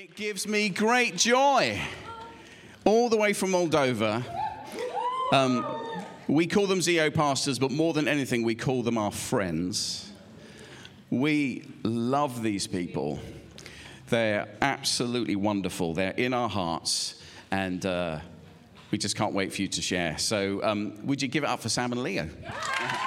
It gives me great joy. All the way from Moldova. Um, we call them Zeo pastors, but more than anything, we call them our friends. We love these people. They're absolutely wonderful. They're in our hearts, and uh, we just can't wait for you to share. So, um, would you give it up for Sam and Leo? Anyone?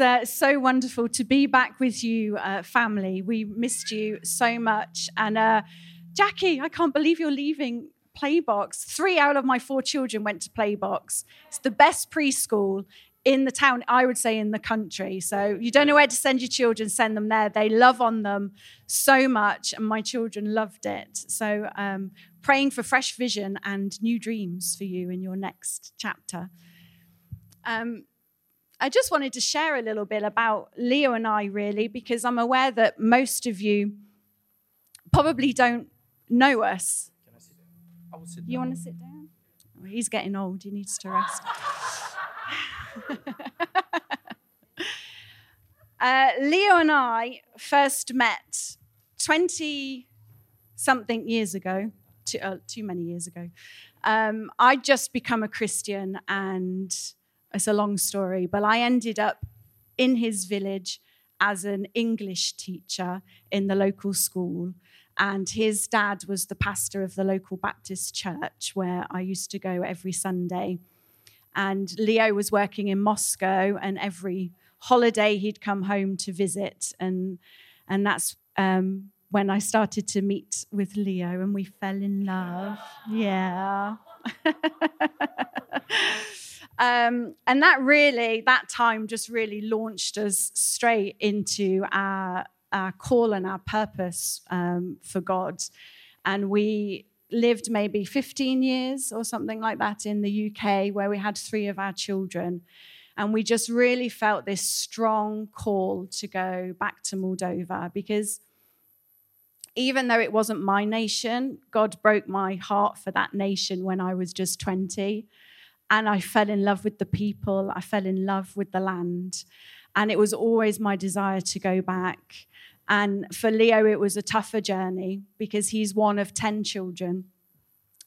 Uh, so wonderful to be back with you, uh, family. We missed you so much. And uh, Jackie, I can't believe you're leaving Playbox. Three out of my four children went to Playbox. It's the best preschool in the town, I would say in the country. So you don't know where to send your children, send them there. They love on them so much, and my children loved it. So um, praying for fresh vision and new dreams for you in your next chapter. Um, I just wanted to share a little bit about Leo and I, really, because I'm aware that most of you probably don't know us. Can I sit down? I will sit down. You want to sit down? Oh, he's getting old. He needs to rest. uh, Leo and I first met 20 something years ago, too, uh, too many years ago. Um, I'd just become a Christian, and it's a long story, but I ended up in his village as an English teacher in the local school. And his dad was the pastor of the local Baptist church where I used to go every Sunday. And Leo was working in Moscow, and every holiday he'd come home to visit. And, and that's um, when I started to meet with Leo, and we fell in love. Yeah. um, and that really, that time just really launched us straight into our, our call and our purpose um, for God. And we lived maybe 15 years or something like that in the UK, where we had three of our children. And we just really felt this strong call to go back to Moldova because even though it wasn't my nation, God broke my heart for that nation when I was just 20. And I fell in love with the people, I fell in love with the land. And it was always my desire to go back. And for Leo, it was a tougher journey because he's one of 10 children.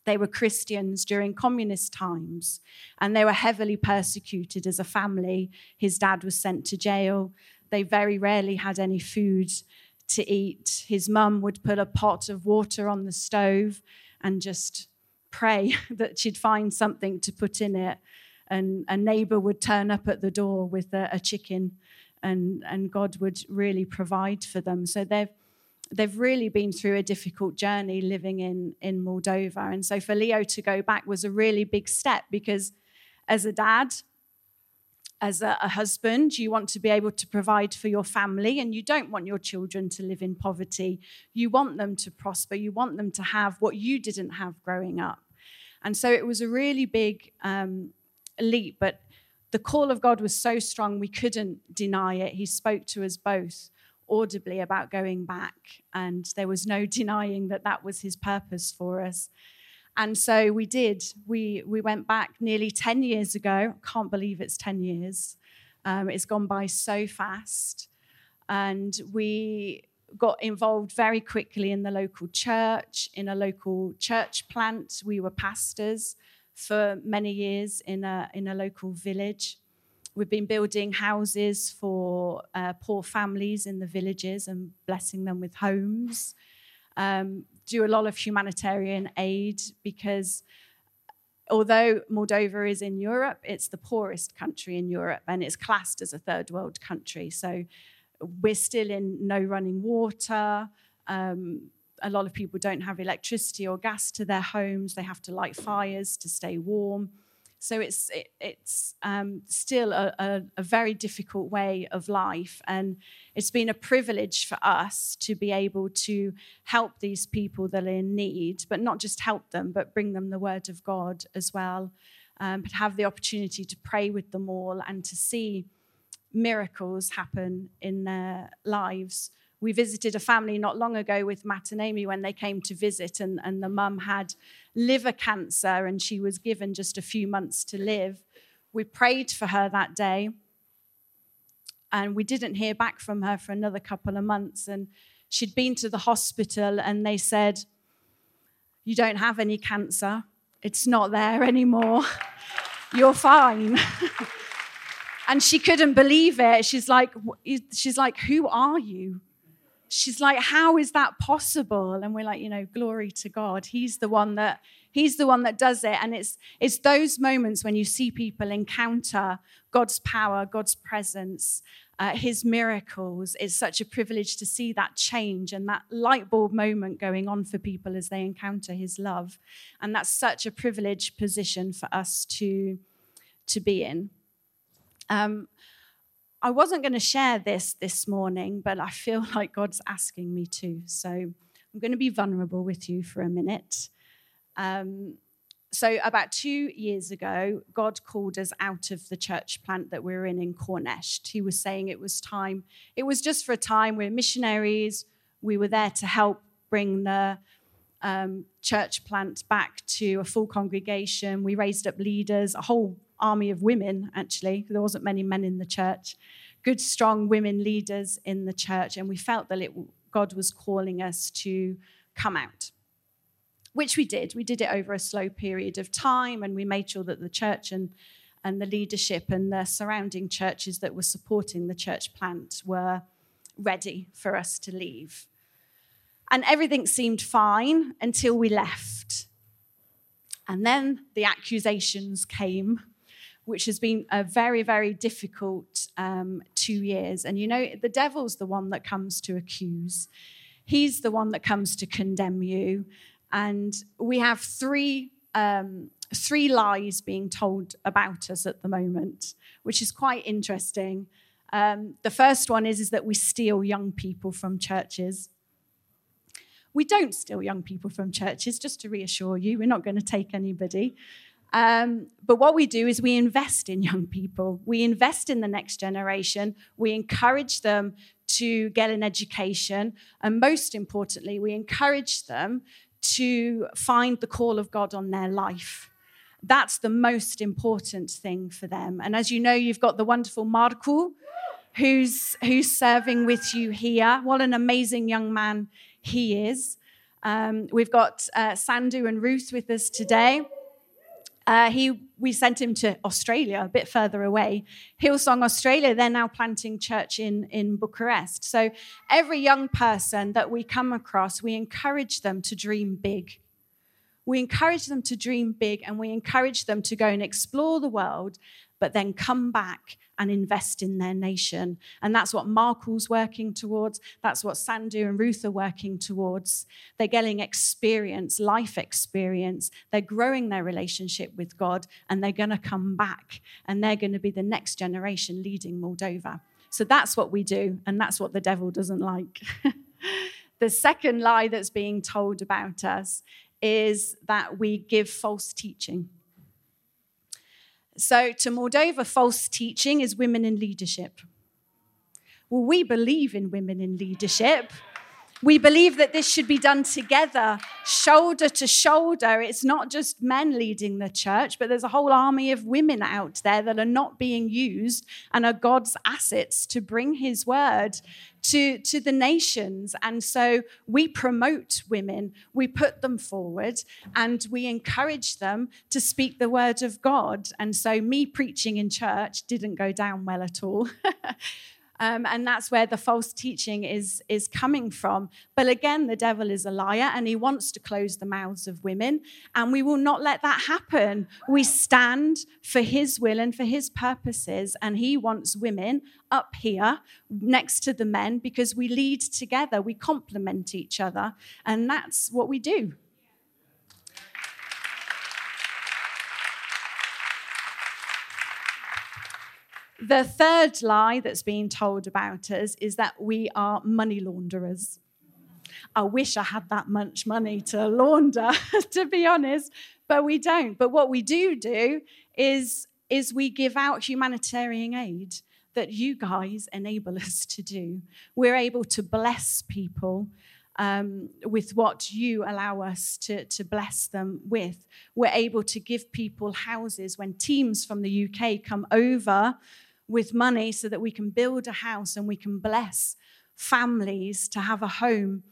They were Christians during communist times and they were heavily persecuted as a family. His dad was sent to jail. They very rarely had any food to eat. His mum would put a pot of water on the stove and just pray that she'd find something to put in it. And a neighbor would turn up at the door with a, a chicken, and, and God would really provide for them. So they've they've really been through a difficult journey living in in Moldova. And so for Leo to go back was a really big step because as a dad, as a, a, husband, you want to be able to provide for your family and you don't want your children to live in poverty. You want them to prosper. You want them to have what you didn't have growing up. And so it was a really big um, leap, but the call of God was so strong we couldn't deny it. He spoke to us both audibly about going back, and there was no denying that that was his purpose for us. And so we did. We, we went back nearly 10 years ago. Can't believe it's 10 years. Um, it's gone by so fast. And we got involved very quickly in the local church, in a local church plant. We were pastors for many years in a, in a local village. We've been building houses for uh, poor families in the villages and blessing them with homes. Um, do a lot of humanitarian aid because although Moldova is in Europe, it's the poorest country in Europe and it's classed as a third world country. So we're still in no running water. Um, a lot of people don't have electricity or gas to their homes. They have to light fires to stay warm. So it's it, it's um, still a, a, a, very difficult way of life, and it's been a privilege for us to be able to help these people that are in need, but not just help them, but bring them the word of God as well, um, but have the opportunity to pray with them all and to see miracles happen in their lives we visited a family not long ago with Matt and Amy when they came to visit, and, and the mum had liver cancer and she was given just a few months to live. We prayed for her that day, and we didn't hear back from her for another couple of months. And she'd been to the hospital, and they said, You don't have any cancer, it's not there anymore. You're fine. and she couldn't believe it. She's like, she's like, who are you? she's like, How is that possible? And we're like, You know, glory to God. He's the one that. He's the one that does it. And it's, it's those moments when you see people encounter God's power, God's presence, uh, his miracles. It's such a privilege to see that change and that light bulb moment going on for people as they encounter his love. And that's such a privileged position for us to, to be in. Um, I wasn't going to share this this morning, but I feel like God's asking me to. So I'm going to be vulnerable with you for a minute. Um, so, about two years ago, God called us out of the church plant that we were in in Cornești. He was saying it was time, it was just for a time. We're missionaries. We were there to help bring the um, church plant back to a full congregation. We raised up leaders, a whole army of women, actually. There wasn't many men in the church. Good, strong women leaders in the church. And we felt that it, God was calling us to come out, which we did. We did it over a slow period of time, and we made sure that the church and and the leadership and the surrounding churches that were supporting the church plant were ready for us to leave. And everything seemed fine until we left. And then the accusations came which has been a very, very difficult um, two years. And you know, the devil's the one that comes to accuse, he's the one that comes to condemn you. And we have three. Um, three lies being told about us at the moment, which is quite interesting. Um, the first one is, is that we steal young people from churches. We don't steal young people from churches, just to reassure you. We're not going to take anybody. Um, but what we do is we invest in young people. We invest in the next generation. We encourage them to get an education. And most importantly, we encourage them to find the call of God on their life. That's the most important thing for them. And as you know, you've got the wonderful Marco, who's, who's serving with you here. What an amazing young man he is. Um, we've got uh, Sandu and Ruth with us today. Uh, he, we sent him to Australia, a bit further away. Hillsong Australia, they're now planting church in, in Bucharest. So every young person that we come across, we encourage them to dream big. We encourage them to dream big and we encourage them to go and explore the world, but then come back and invest in their nation. And that's what Marco's working towards. That's what Sandu and Ruth are working towards. They're getting experience, life experience. They're growing their relationship with God, and they're going to come back, and they're going to be the next generation leading Moldova. So that's what we do, and that's what the devil doesn't like. the second lie that's being told about us is that we give false teaching. So, to Moldova, false teaching is women in leadership. Well, we believe in women in leadership. We believe that this should be done together, shoulder to shoulder. It's not just men leading the church, but there's a whole army of women out there that are not being used and are God's assets to bring his word to, to the nations. And so we promote women, we put them forward, and we encourage them to speak the word of God. And so me preaching in church didn't go down well at all. Um, and that's where the false teaching is, is coming from. But again, the devil is a liar and he wants to close the mouths of women. And we will not let that happen. We stand for his will and for his purposes. And he wants women up here next to the men because we lead together, we complement each other. And that's what we do. The third lie that's being told about us is that we are money launderers. I wish I had that much money to launder, to be honest, but we don't. But what we do do is, is we give out humanitarian aid. that you guys enable us to do. We're able to bless people um, with what you allow us to, to bless them with. We're able to give people houses when teams from the UK come over with money so that we can build a house and we can bless families to have a home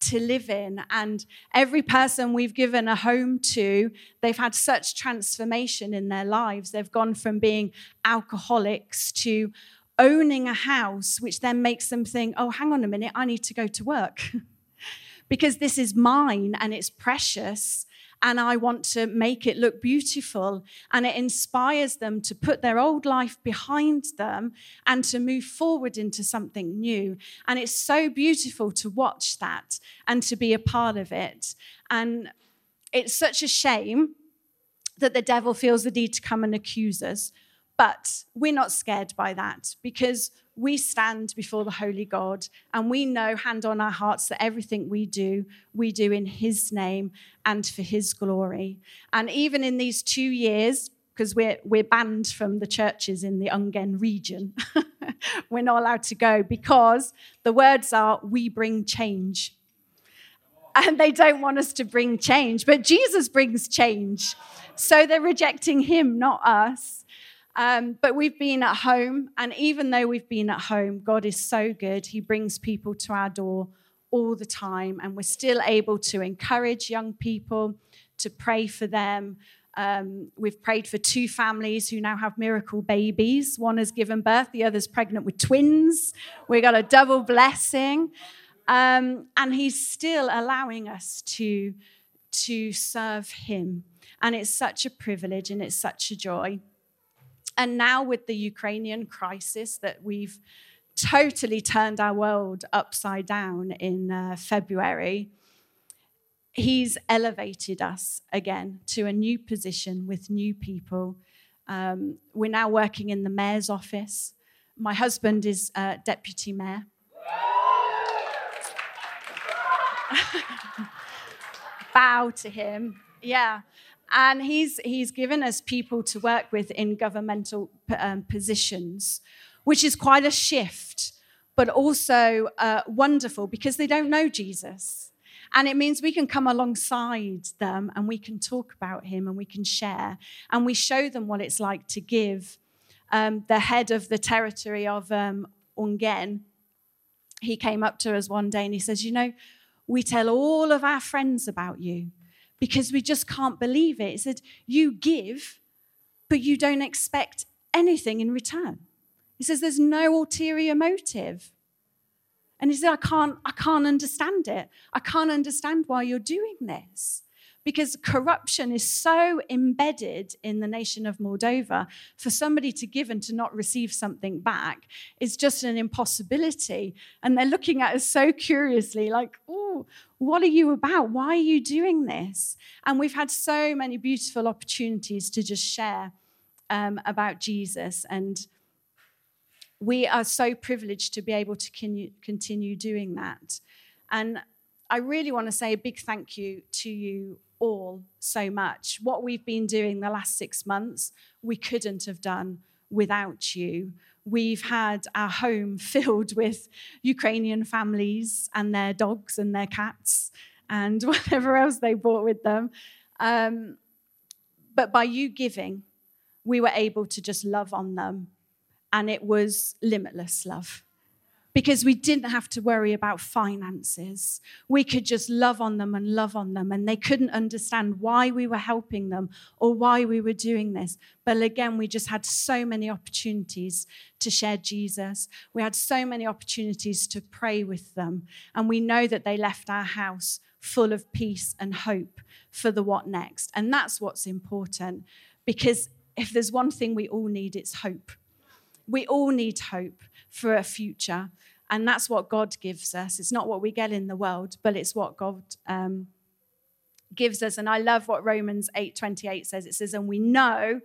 to live in. And every person we've given a home to, they've had such transformation in their lives. They've gone from being alcoholics to owning a house, which then makes them think, oh, hang on a minute, I need to go to work. because this is mine and it's precious and I want to make it look beautiful. And it inspires them to put their old life behind them and to move forward into something new. And it's so beautiful to watch that and to be a part of it. And it's such a shame that the devil feels the need to come and accuse us. But we're not scared by that because we stand before the Holy God and we know, hand on our hearts, that everything we do, we do in His name and for His glory. And even in these two years, because we're, we're banned from the churches in the Ungen region, we're not allowed to go because the words are, we bring change. And they don't want us to bring change, but Jesus brings change. So they're rejecting Him, not us. Um, but we've been at home, and even though we've been at home, God is so good. He brings people to our door all the time, and we're still able to encourage young people, to pray for them. Um, we've prayed for two families who now have miracle babies. One has given birth, the other's pregnant with twins. We got a double blessing. Um, and he's still allowing us to, to serve him. And it's such a privilege and it's such a joy. And now, with the Ukrainian crisis that we've totally turned our world upside down in uh, February, he's elevated us again to a new position with new people. Um, we're now working in the mayor's office. My husband is uh, deputy mayor. Bow to him. Yeah. And he's, he's given us people to work with in governmental um, positions, which is quite a shift, but also uh, wonderful because they don't know Jesus. And it means we can come alongside them and we can talk about him and we can share and we show them what it's like to give. Um, the head of the territory of um, Ungen, he came up to us one day and he says, You know, we tell all of our friends about you because we just can't believe it. He said, You give, but you don't expect anything in return. He says, There's no ulterior motive. And he said, I can't, I can't understand it. I can't understand why you're doing this because corruption is so embedded in the nation of Moldova. For somebody to give and to not receive something back is just an impossibility. And they're looking at us so curiously, like, oh, what are you about? Why are you doing this? And we've had so many beautiful opportunities to just share um, about Jesus. And we are so privileged to be able to continue doing that. And I really want to say a big thank you to you all so much. What we've been doing the last six months, we couldn't have done without you. We've had our home filled with Ukrainian families and their dogs and their cats and whatever else they brought with them. Um, but by you giving, we were able to just love on them. And it was limitless love because we didn't have to worry about finances. We could just love on them and love on them, and they couldn't understand why we were helping them or why we were doing this. But again, we just had so many opportunities to share Jesus. We had so many opportunities to pray with them, and we know that they left our house full of peace and hope for the what next. And that's what's important because if there's one thing we all need, it's hope. We all need hope for a future. And that's what God gives us. It's not what we get in the world, but it's what God um, gives us. And I love what Romans 8 28 says. It says, And we know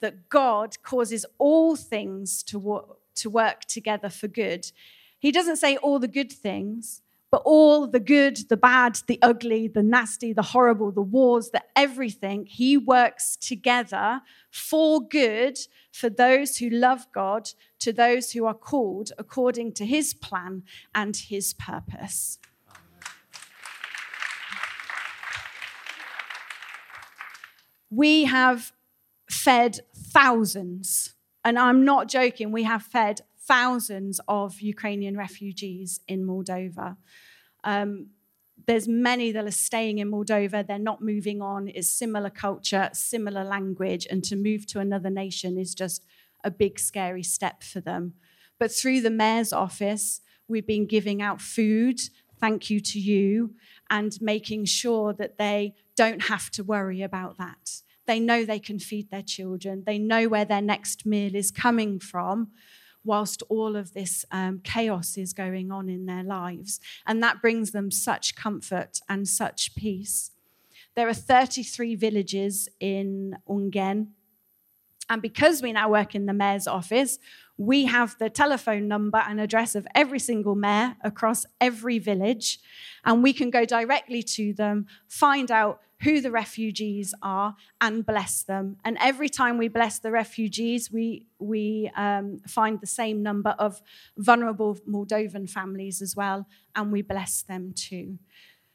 that God causes all things to, wo- to work together for good. He doesn't say all the good things, But all the good, the bad, the ugly, the nasty, the horrible, the wars, the everything, he works together for good for those who love God, to those who are called according to his plan and his purpose. We have fed thousands, and I'm not joking, we have fed thousands of Ukrainian refugees in Moldova. Um, there's many that are staying in Moldova, they're not moving on. It's similar culture, similar language, and to move to another nation is just a big, scary step for them. But through the mayor's office, we've been giving out food, thank you to you, and making sure that they don't have to worry about that. They know they can feed their children, they know where their next meal is coming from whilst all of this um, chaos is going on in their lives. And that brings them such comfort and such peace. There are 33 villages in Ungen. And because we now work in the mayor's office, we have the telephone number and address of every single mayor across every village. And we can go directly to them, find out who the refugees are and bless them. And every time we bless the refugees, we, we um, find the same number of vulnerable Moldovan families as well, and we bless them too.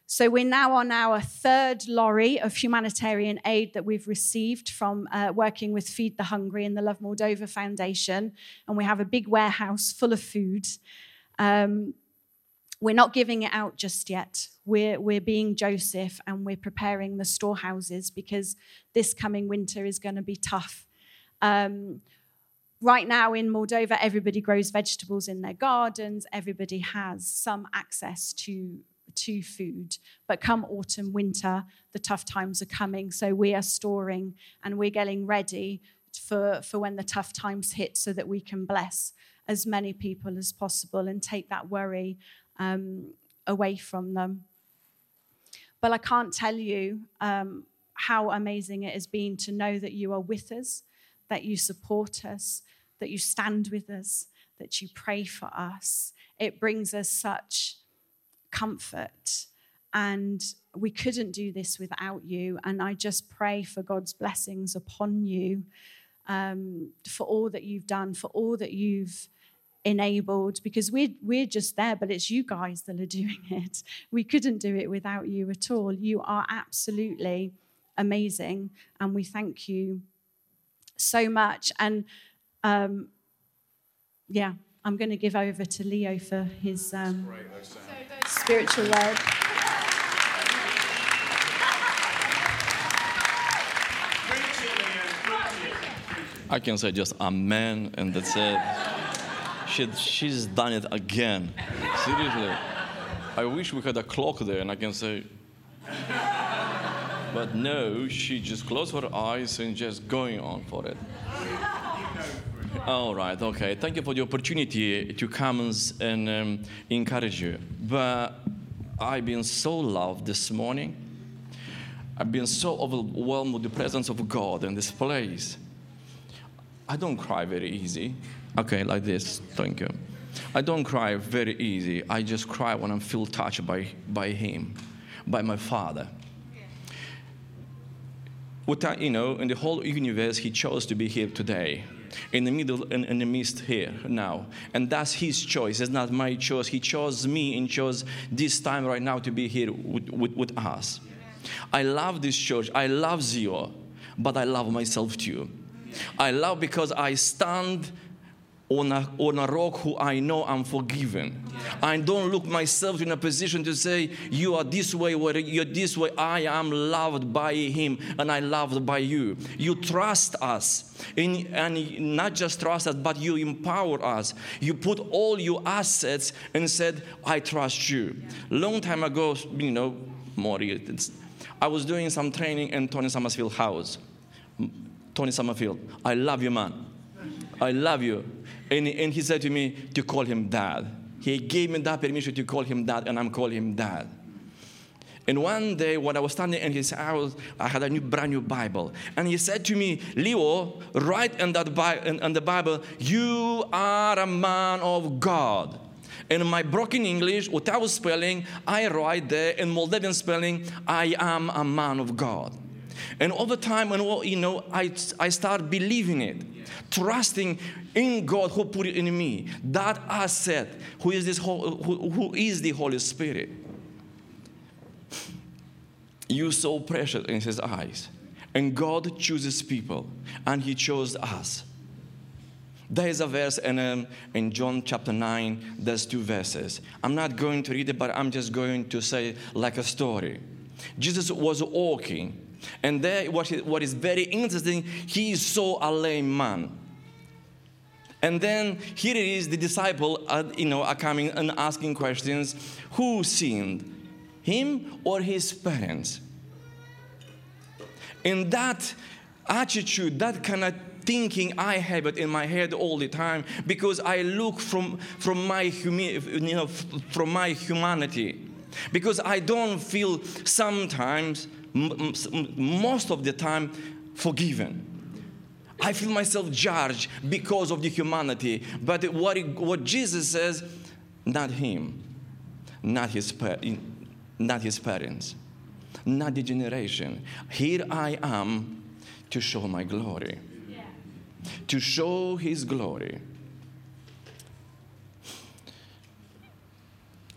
So we're now on our third lorry of humanitarian aid that we've received from uh, working with Feed the Hungry and the Love Moldova Foundation. And we have a big warehouse full of food. Um, we're not giving it out just yet. We're, we're being Joseph and we're preparing the storehouses because this coming winter is going to be tough. Um, right now in Moldova, everybody grows vegetables in their gardens, everybody has some access to, to food. But come autumn, winter, the tough times are coming. So we are storing and we're getting ready for, for when the tough times hit so that we can bless as many people as possible and take that worry um, away from them. But I can't tell you um, how amazing it has been to know that you are with us, that you support us, that you stand with us, that you pray for us. It brings us such comfort. And we couldn't do this without you. And I just pray for God's blessings upon you, um, for all that you've done, for all that you've enabled because we're, we're just there, but it's you guys that are doing it. We couldn't do it without you at all. You are absolutely amazing, and we thank you so much. And um, yeah, I'm going to give over to Leo for his um, spiritual word. I can say just amen, and that's it she, she's done it again. Seriously. I wish we had a clock there and I can say, but no, she just closed her eyes and just going on for it. All right, okay. Thank you for the opportunity to come and um, encourage you. But I've been so loved this morning. I've been so overwhelmed with the presence of God in this place. I don't cry very easy. Okay, like this. Thank you. I don't cry very easy. I just cry when I feel touched by, by Him, by my Father. Without, you know, in the whole universe, He chose to be here today, in the middle, in, in the midst here now. And that's His choice. It's not my choice. He chose me and chose this time right now to be here with, with, with us. I love this church. I love Zeo, but I love myself too. I love because I stand on a, on a rock who I know I'm forgiven. I don't look myself in a position to say, You are this way, or you're this way. I am loved by Him and I loved by you. You trust us, in, and not just trust us, but you empower us. You put all your assets and said, I trust you. Long time ago, you know, more, I was doing some training in Tony Summerfield house. Tony Summerfield, I love you, man. I love you. And, and he said to me to call him dad. He gave me that permission to call him dad, and I'm calling him dad. And one day, when I was standing in his house, I had a new, brand new Bible. And he said to me, Leo, write in, that Bi- in, in the Bible, you are a man of God. In my broken English, without spelling, I write there in Moldavian spelling, I am a man of God. And over time, and all, you know, I, I start believing it, trusting in God who put it in me. That asset, who is this, who, who is the Holy Spirit. You so precious in His eyes, and God chooses people, and He chose us. There is a verse in, um, in John chapter 9, there's two verses. I'm not going to read it, but I'm just going to say like a story. Jesus was walking, and there, what is, what is very interesting, he saw a lame man. And then here it is, the disciple, uh, you know, are coming and asking questions. Who sinned, him or his parents? In that attitude, that kind of thinking I have it in my head all the time because I look from, from, my, humi- you know, from my humanity. Because I don't feel sometimes, most of the time, forgiven. I feel myself judged because of the humanity. But what, what Jesus says, not him, not his, not his parents, not the generation. Here I am to show my glory to show his glory.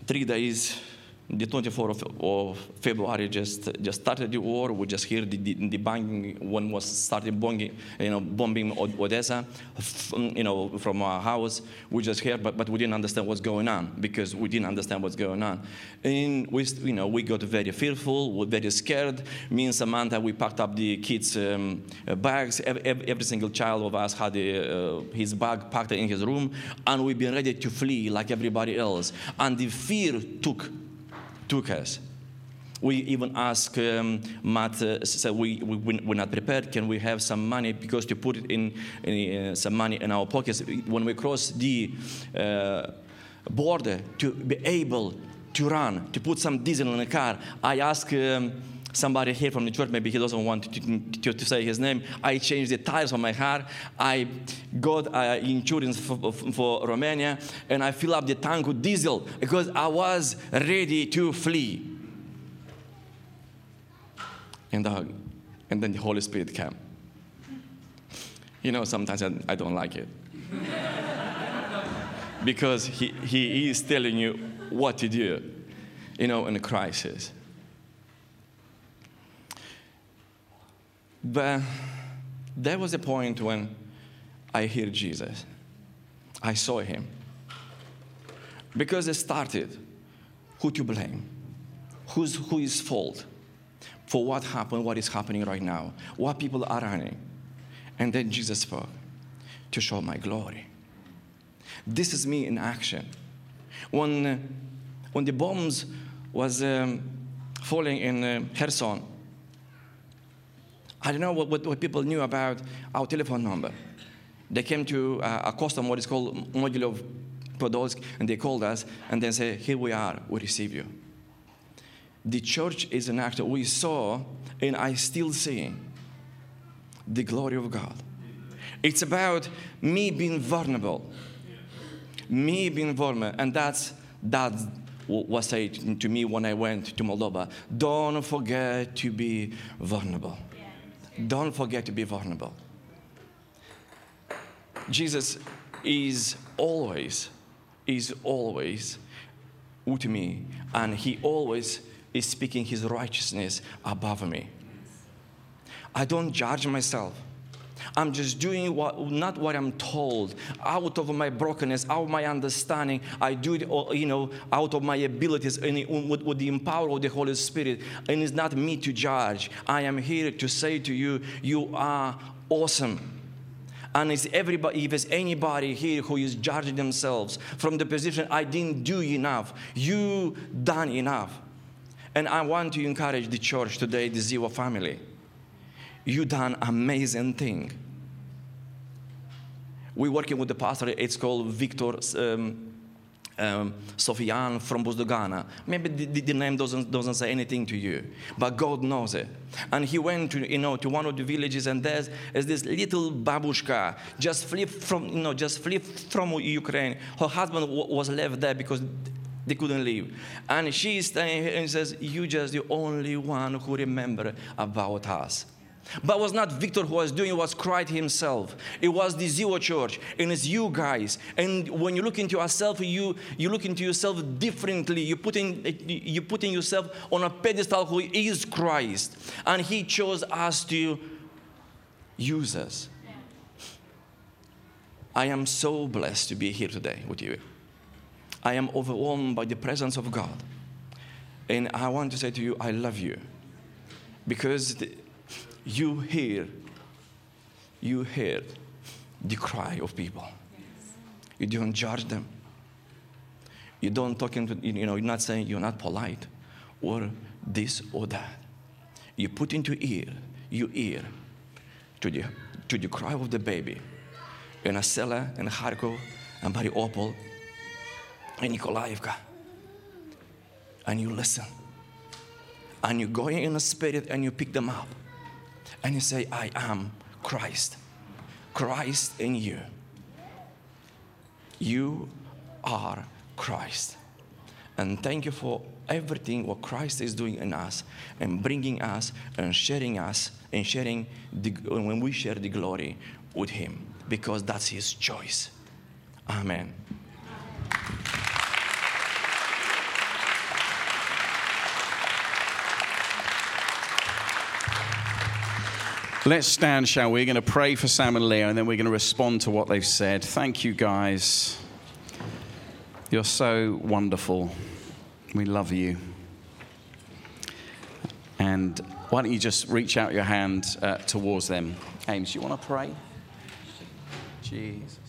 Three days the 24th of, of, February just just started the war. We just hear the, the, the banging when was started bombing, you know, bombing Odessa, you know, from our house. We just hear, but, but we didn't understand what's going on because we didn't understand what's going on. And we, you know, we got very fearful, very scared. Me and Samantha, we packed up the kids' um, bags. Every, every, single child of us had a, uh, his bag packed in his room, and we've been ready to flee like everybody else. And the fear took took us. We even asked um, Matt, uh, said we, we, we're not prepared. Can we have some money because to put in, in uh, some money in our pockets when we cross the uh, border to be able to run, to put some diesel in the car. I asked um, somebody here from the church, maybe he doesn't want to, to, to, say his name. I changed the tires on my car. I got uh, insurance for, for Romania, and I fill up the tank with diesel because I was ready to flee. And, uh, and then the Holy Spirit came. You know, sometimes I, I don't like it. because he, he is telling you what to do, you know, in a crisis. But there was a point when I hear Jesus. I saw him. Because it started, who to blame? Who's, who is fault for what happened, what is happening right now, what people are running. And then Jesus spoke to show my glory. This is me in action. When, when the bombs was um, falling in uh, Kherson, I don't know what, what, what, people knew about our telephone number. They came to uh, a custom, what is called Mogilov Podolsk, and they called us and then say, Here we are, we receive you. The church is an act we saw, and I still see the glory of God. It's about me being vulnerable. Me being vulnerable, and that's that's was said to me when I went to Moldova. Don't forget to be vulnerable. Don't forget to be vulnerable. Jesus is always, is always with me, and He always is speaking His righteousness above me. I don't judge myself. I'm just doing what, not what I'm told. Out of my brokenness, out of my understanding, I do it, uh, you know, out of my abilities and um, with, with the power of the Holy Spirit. And it's not me to judge. I am here to say to you, you are awesome. And it's everybody, if there's anybody here who is judging themselves from the position, I didn't do enough, you done enough. And I want to encourage the church today, the Ziva family you done amazing thing. We're working with the pastor. It's called Victor um, um, Sofian from Buzdogana. Maybe the, the, name doesn't, doesn't say anything to you, but God knows it. And he went to, you know, to one of the villages and there's, this little babushka just flip from, you know, just flip from Ukraine. Her husband was left there because they couldn't leave. And she's staying here and says, you just the only one who remember about us. But it was not Victor who was doing it, was Christ himself. It was the Zeo Church, and it's you guys. And when you look into yourself, you, you look into yourself differently. You put, in, you put in yourself on a pedestal who is Christ. And he chose us to use us. I am so blessed to be here today with you. I am overwhelmed by the presence of God. And I want to say to you, I love you. Because the, you hear, you hear the cry of people. You don't judge them. You don't talk into, you know, you're not saying you're not polite or this or that. You put into ear, your ear to the, to the cry of the baby in Asela and Kharkov and Mariupol and Nikolaevka. And you listen. And you go in the spirit and you pick them up and you say, I am Christ. Christ in you. You are Christ. And thank you for everything what Christ is doing in us and bringing us and sharing us and sharing the, when we share the glory with Him because that's His choice. Amen. Let's stand, shall we? We're going to pray for Sam and Leo, and then we're going to respond to what they've said. Thank you, guys. You're so wonderful. We love you. And why don't you just reach out your hand uh, towards them? Ames, you want to pray? Jesus.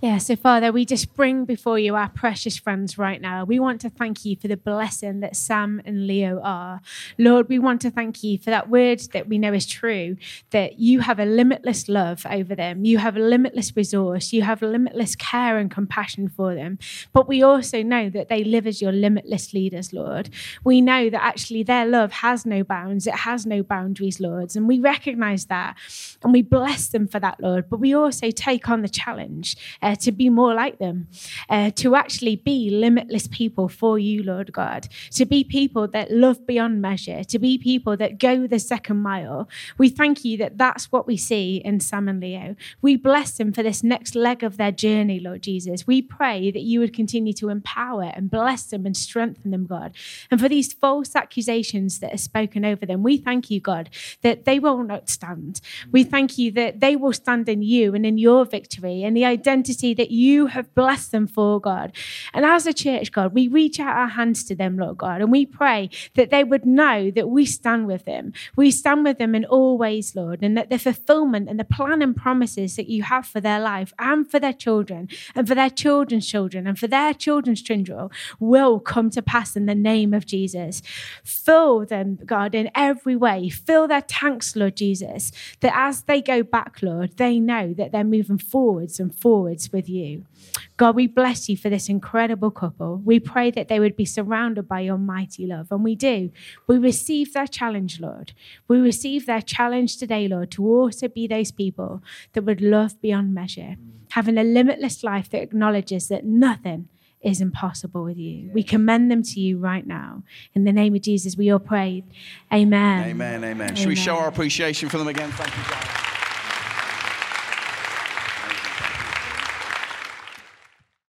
Yeah, so Father, we just bring before you our precious friends right now. We want to thank you for the blessing that Sam and Leo are. Lord, we want to thank you for that word that we know is true, that you have a limitless love over them. You have a limitless resource. You have limitless care and compassion for them. But we also know that they live as your limitless leaders, Lord. We know that actually their love has no bounds, it has no boundaries, Lord. And we recognize that and we bless them for that, Lord. But we also take on the challenge to be more like them, uh, to actually be limitless people for you, Lord God, to be people that love beyond measure, to be people that go the second mile. We thank you that that's what we see in Sam and Leo. We bless them for this next leg of their journey, Lord Jesus. We pray that you would continue to empower and bless them and strengthen them, God. And for these false accusations that are spoken over them, we thank you, God, that they will not stand. We thank you that they will stand in you and in your victory and the identity that you have blessed them for, God. And as a church, God, we reach out our hands to them, Lord God, and we pray that they would know that we stand with them. We stand with them in all ways, Lord, and that the fulfillment and the plan and promises that you have for their life and for their children and for their children's children and for their children's children will come to pass in the name of Jesus. Fill them, God, in every way. Fill their tanks, Lord Jesus, that as they go back, Lord, they know that they're moving forwards and forwards with you. God, we bless you for this incredible couple. We pray that they would be surrounded by your mighty love. And we do. We receive their challenge, Lord. We receive their challenge today, Lord, to also be those people that would love beyond measure, having a limitless life that acknowledges that nothing is impossible with you. We commend them to you right now. In the name of Jesus, we all pray. Amen. Amen. Amen. amen. Should we show our appreciation for them again? Thank you, guys.